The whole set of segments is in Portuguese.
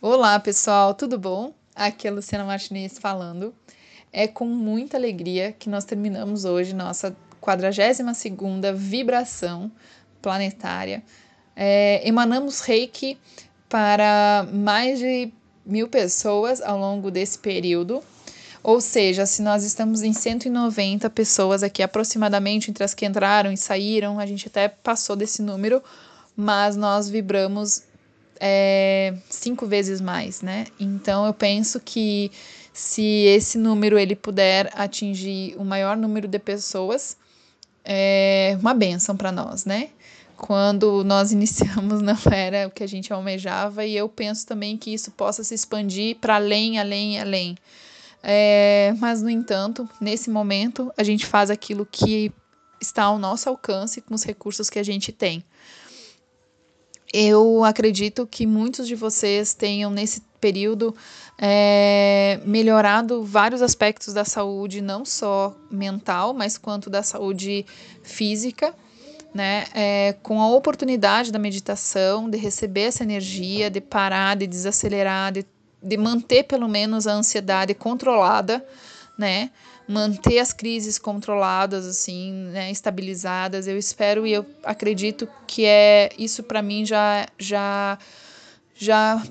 Olá, pessoal, tudo bom? Aqui é a Luciana Martinez falando. É com muita alegria que nós terminamos hoje nossa 42ª vibração planetária. É, emanamos reiki para mais de mil pessoas ao longo desse período. Ou seja, se nós estamos em 190 pessoas aqui aproximadamente entre as que entraram e saíram, a gente até passou desse número, mas nós vibramos é, cinco vezes mais, né? Então eu penso que se esse número ele puder atingir o maior número de pessoas, é uma benção para nós, né? Quando nós iniciamos não era o que a gente almejava e eu penso também que isso possa se expandir para além, além, além. É, mas no entanto, nesse momento a gente faz aquilo que está ao nosso alcance com os recursos que a gente tem. Eu acredito que muitos de vocês tenham, nesse período, é, melhorado vários aspectos da saúde, não só mental, mas quanto da saúde física, né? É, com a oportunidade da meditação, de receber essa energia, de parar, de desacelerar, de, de manter pelo menos a ansiedade controlada, né? Manter as crises controladas, assim, né, estabilizadas. Eu espero e eu acredito que é isso para mim já já já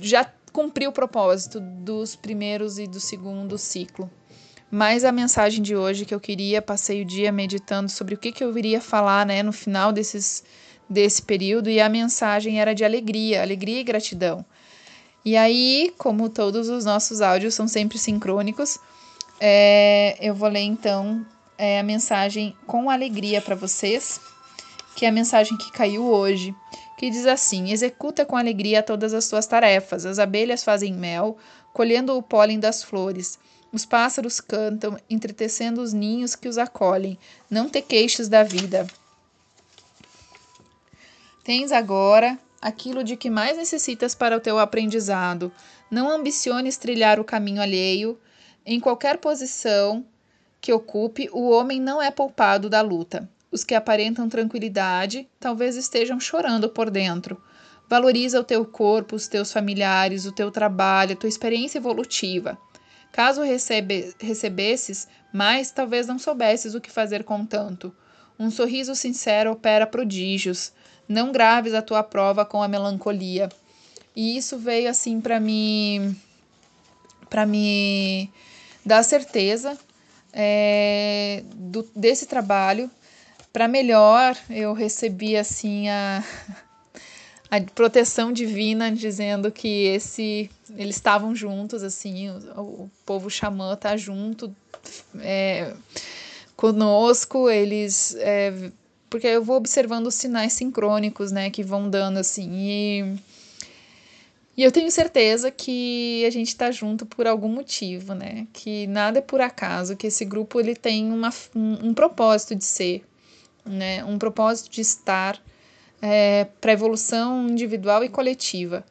já cumpriu o propósito dos primeiros e do segundo ciclo. Mas a mensagem de hoje que eu queria, passei o dia meditando sobre o que, que eu iria falar né, no final desses, desse período, e a mensagem era de alegria, alegria e gratidão. E aí, como todos os nossos áudios são sempre sincrônicos, é, eu vou ler então é, a mensagem com alegria para vocês, que é a mensagem que caiu hoje, que diz assim: Executa com alegria todas as tuas tarefas. As abelhas fazem mel, colhendo o pólen das flores. Os pássaros cantam, entretecendo os ninhos que os acolhem. Não te queixes da vida. Tens agora aquilo de que mais necessitas para o teu aprendizado. Não ambiciones trilhar o caminho alheio em qualquer posição que ocupe, o homem não é poupado da luta. Os que aparentam tranquilidade talvez estejam chorando por dentro. Valoriza o teu corpo, os teus familiares, o teu trabalho, a tua experiência evolutiva. Caso recebe, recebesses mais, talvez não soubesses o que fazer com tanto. Um sorriso sincero opera prodígios. Não graves a tua prova com a melancolia. E isso veio assim para mim para me da certeza é, do, desse trabalho. Para melhor, eu recebi assim a, a proteção divina dizendo que esse eles estavam juntos assim o, o povo xamã tá junto é, conosco eles é, porque eu vou observando os sinais sincrônicos né que vão dando assim e e eu tenho certeza que a gente está junto por algum motivo, né? Que nada é por acaso, que esse grupo ele tem uma, um, um propósito de ser, né? Um propósito de estar é, para evolução individual e coletiva.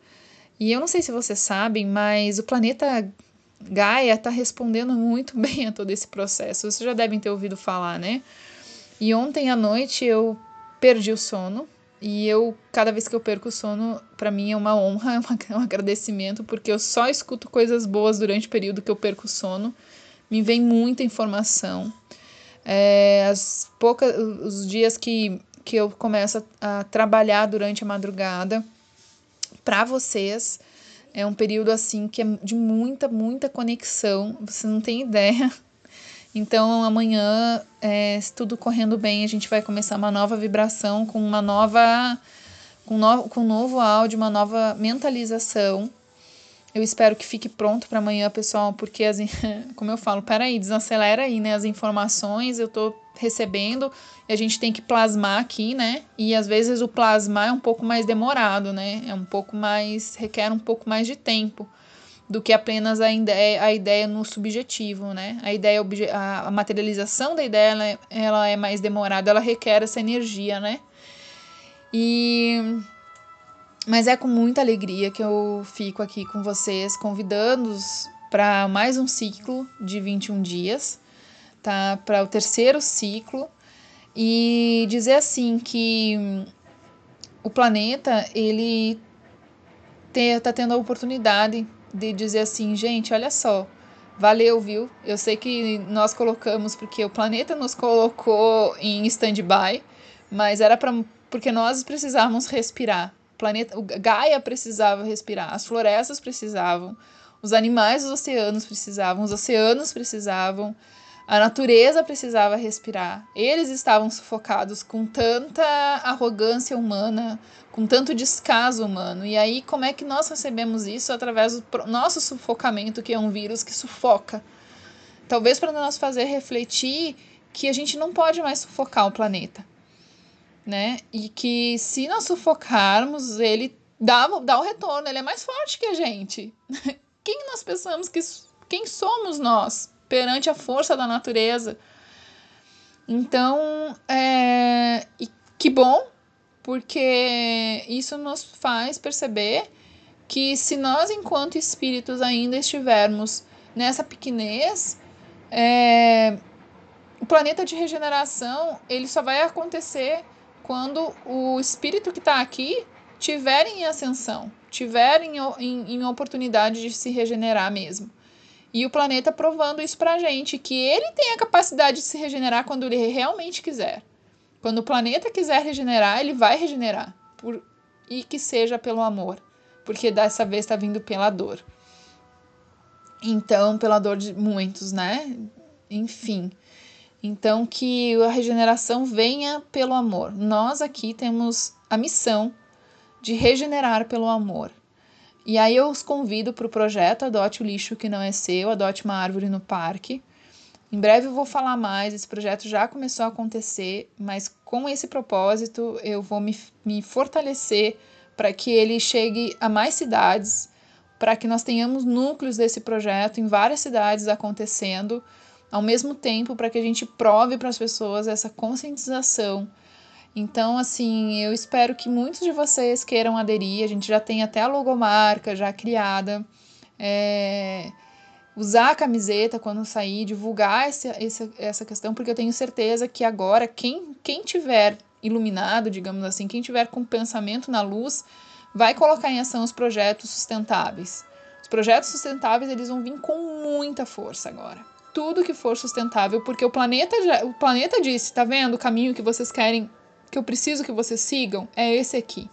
E eu não sei se vocês sabem, mas o planeta Gaia está respondendo muito bem a todo esse processo. Vocês já devem ter ouvido falar, né? E ontem à noite eu perdi o sono, e eu, cada vez que eu perco o sono, para mim é uma honra, é um agradecimento, porque eu só escuto coisas boas durante o período que eu perco o sono. Me vem muita informação. É, as poucas, os dias que, que eu começo a, a trabalhar durante a madrugada, para vocês, é um período assim que é de muita, muita conexão. Você não tem ideia então amanhã, é, se tudo correndo bem, a gente vai começar uma nova vibração com uma nova. com, no, com um novo áudio, uma nova mentalização. Eu espero que fique pronto para amanhã, pessoal, porque, as, como eu falo, peraí, desacelera aí, né? As informações eu tô recebendo e a gente tem que plasmar aqui, né? E às vezes o plasmar é um pouco mais demorado, né? É um pouco mais. requer um pouco mais de tempo do que apenas a ideia, a ideia no subjetivo, né? A ideia, a materialização da ideia, ela é, ela é mais demorada, ela requer essa energia, né? E mas é com muita alegria que eu fico aqui com vocês, convidando-os para mais um ciclo de 21 dias, tá? Para o terceiro ciclo e dizer assim que o planeta ele ter, tá tendo a oportunidade de dizer assim, gente, olha só, valeu, viu? Eu sei que nós colocamos porque o planeta nos colocou em stand-by, mas era para porque nós precisávamos respirar. O planeta, o Gaia precisava respirar, as florestas precisavam, os animais dos oceanos precisavam, os oceanos precisavam, a natureza precisava respirar. Eles estavam sufocados com tanta arrogância humana, com tanto descaso humano. E aí, como é que nós recebemos isso? Através do nosso sufocamento, que é um vírus que sufoca. Talvez para nós fazer refletir que a gente não pode mais sufocar o planeta. Né? E que se nós sufocarmos, ele dá, dá o retorno, ele é mais forte que a gente. Quem nós pensamos que. Quem somos nós perante a força da natureza? Então, é, que bom porque isso nos faz perceber que se nós, enquanto espíritos, ainda estivermos nessa pequenez, é, o planeta de regeneração ele só vai acontecer quando o espírito que está aqui tiver em ascensão, tiver em, em, em, oportunidade de se regenerar mesmo. E o planeta provando isso para a gente, que ele tem a capacidade de se regenerar quando ele realmente quiser. Quando o planeta quiser regenerar, ele vai regenerar. Por, e que seja pelo amor. Porque dessa vez está vindo pela dor. Então, pela dor de muitos, né? Enfim. Então, que a regeneração venha pelo amor. Nós aqui temos a missão de regenerar pelo amor. E aí eu os convido para o projeto Adote o Lixo que Não É Seu, Adote uma Árvore no Parque. Em breve eu vou falar mais, esse projeto já começou a acontecer, mas com esse propósito eu vou me, me fortalecer para que ele chegue a mais cidades, para que nós tenhamos núcleos desse projeto em várias cidades acontecendo, ao mesmo tempo para que a gente prove para as pessoas essa conscientização. Então, assim, eu espero que muitos de vocês queiram aderir. A gente já tem até a logomarca já criada. É usar a camiseta quando sair, divulgar esse, esse, essa questão, porque eu tenho certeza que agora quem, quem tiver iluminado, digamos assim, quem tiver com pensamento na luz, vai colocar em ação os projetos sustentáveis. Os projetos sustentáveis eles vão vir com muita força agora. Tudo que for sustentável, porque o planeta já, o planeta disse, tá vendo o caminho que vocês querem, que eu preciso que vocês sigam, é esse aqui.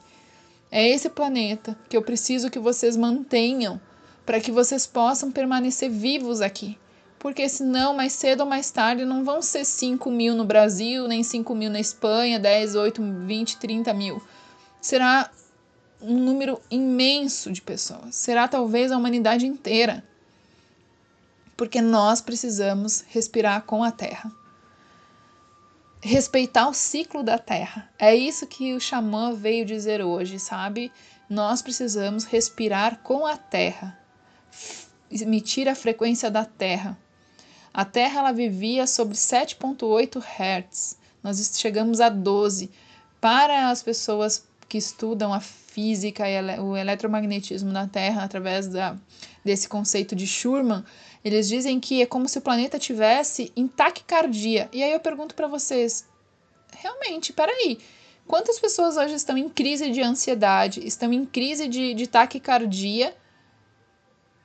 É esse planeta que eu preciso que vocês mantenham para que vocês possam permanecer vivos aqui. Porque senão, mais cedo ou mais tarde, não vão ser 5 mil no Brasil, nem 5 mil na Espanha, 10, 8, 20, 30 mil. Será um número imenso de pessoas. Será talvez a humanidade inteira. Porque nós precisamos respirar com a terra. Respeitar o ciclo da terra. É isso que o xamã veio dizer hoje, sabe? Nós precisamos respirar com a terra emitir a frequência da Terra. A Terra ela vivia sobre 7.8 Hz. Nós chegamos a 12. Para as pessoas que estudam a física e o eletromagnetismo na Terra através da, desse conceito de Schumann, eles dizem que é como se o planeta tivesse em taquicardia. E aí eu pergunto para vocês, realmente, peraí, quantas pessoas hoje estão em crise de ansiedade, estão em crise de, de taquicardia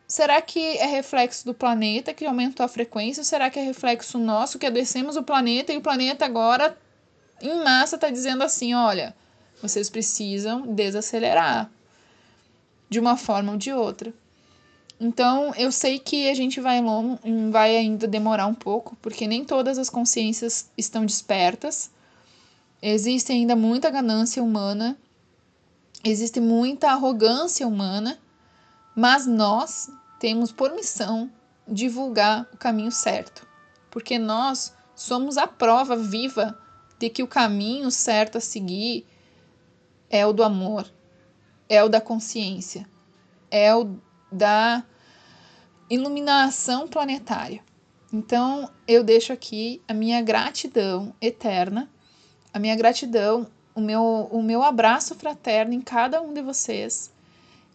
Será que é reflexo do planeta que aumentou a frequência? Ou será que é reflexo nosso que adoecemos o planeta e o planeta agora, em massa, está dizendo assim: olha, vocês precisam desacelerar de uma forma ou de outra. Então, eu sei que a gente vai, longo, vai ainda demorar um pouco, porque nem todas as consciências estão despertas. Existe ainda muita ganância humana, existe muita arrogância humana, mas nós temos por missão divulgar o caminho certo, porque nós somos a prova viva de que o caminho certo a seguir é o do amor, é o da consciência, é o da iluminação planetária. Então, eu deixo aqui a minha gratidão eterna, a minha gratidão, o meu, o meu abraço fraterno em cada um de vocês,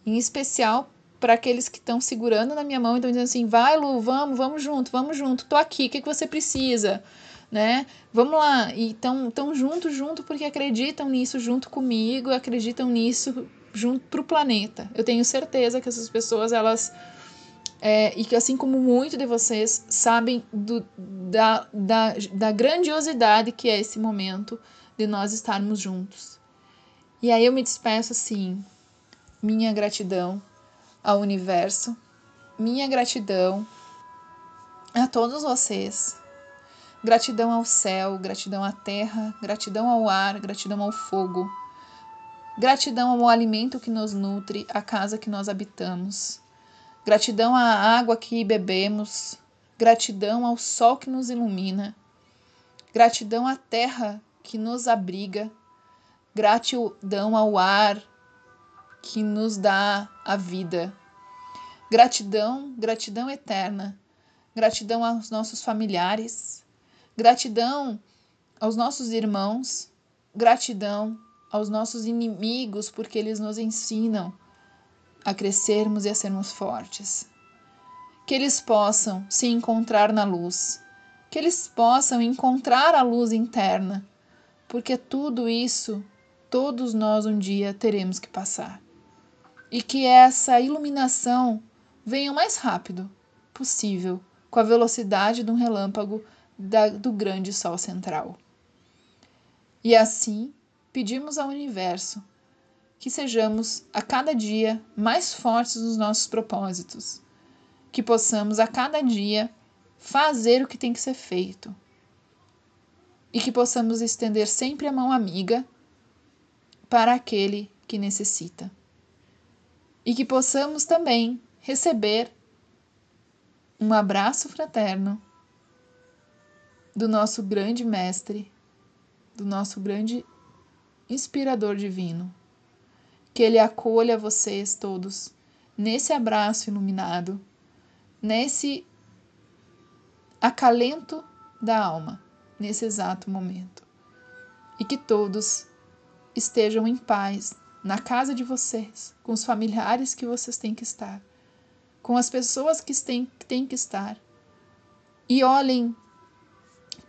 em especial para aqueles que estão segurando na minha mão e estão dizendo assim: vai, Lu, vamos, vamos junto, vamos junto, tô aqui, o que, que você precisa? Né? Vamos lá. E estão tão junto, junto, porque acreditam nisso junto comigo, acreditam nisso junto para o planeta. Eu tenho certeza que essas pessoas, elas. É, e que assim como muito de vocês sabem do, da, da, da grandiosidade que é esse momento de nós estarmos juntos. E aí eu me despeço assim, minha gratidão ao universo, minha gratidão a todos vocês. Gratidão ao céu, gratidão à terra, gratidão ao ar, gratidão ao fogo. Gratidão ao alimento que nos nutre, à casa que nós habitamos. Gratidão à água que bebemos. Gratidão ao sol que nos ilumina. Gratidão à terra que nos abriga. Gratidão ao ar que nos dá a vida. Gratidão, gratidão eterna. Gratidão aos nossos familiares. Gratidão aos nossos irmãos. Gratidão aos nossos inimigos, porque eles nos ensinam a crescermos e a sermos fortes. Que eles possam se encontrar na luz, que eles possam encontrar a luz interna, porque tudo isso todos nós um dia teremos que passar. E que essa iluminação venha o mais rápido possível, com a velocidade de um relâmpago da, do grande Sol central. E assim pedimos ao universo que sejamos a cada dia mais fortes nos nossos propósitos, que possamos a cada dia fazer o que tem que ser feito e que possamos estender sempre a mão amiga para aquele que necessita. E que possamos também receber um abraço fraterno do nosso grande mestre, do nosso grande inspirador divino. Que ele acolha vocês todos nesse abraço iluminado, nesse acalento da alma, nesse exato momento. E que todos estejam em paz na casa de vocês, com os familiares que vocês têm que estar, com as pessoas que têm, que estar. E olhem,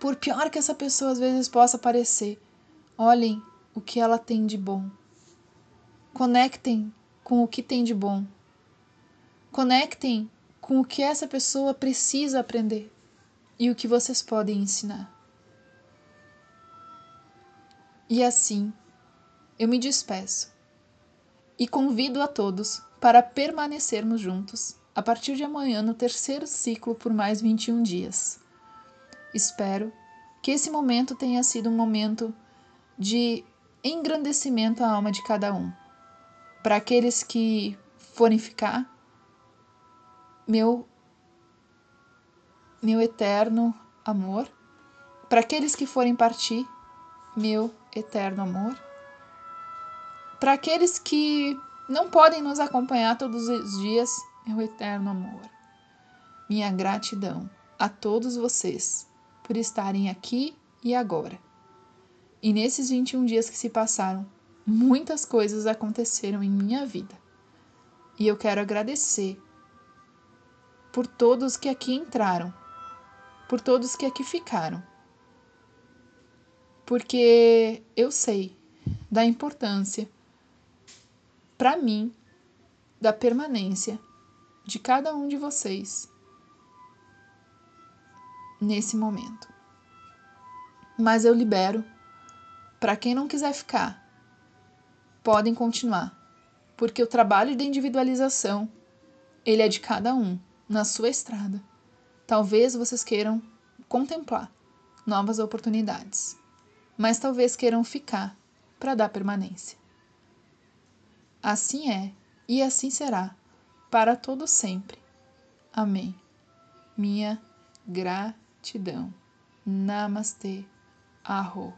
por pior que essa pessoa às vezes possa parecer, olhem o que ela tem de bom. Conectem com o que tem de bom. Conectem com o que essa pessoa precisa aprender e o que vocês podem ensinar. E assim, eu me despeço e convido a todos para permanecermos juntos a partir de amanhã no terceiro ciclo por mais 21 dias. Espero que esse momento tenha sido um momento de engrandecimento à alma de cada um. Para aqueles que forem ficar, meu meu eterno amor. Para aqueles que forem partir, meu eterno amor. Para aqueles que não podem nos acompanhar todos os dias, meu eterno amor. Minha gratidão a todos vocês por estarem aqui e agora. E nesses 21 dias que se passaram, muitas coisas aconteceram em minha vida. E eu quero agradecer por todos que aqui entraram, por todos que aqui ficaram. Porque eu sei da importância para mim da permanência de cada um de vocês nesse momento. Mas eu libero para quem não quiser ficar, podem continuar, porque o trabalho de individualização, ele é de cada um, na sua estrada. Talvez vocês queiram contemplar novas oportunidades, mas talvez queiram ficar para dar permanência. Assim é e assim será para todo sempre. Amém. Minha gratidão. Namastê. Arro.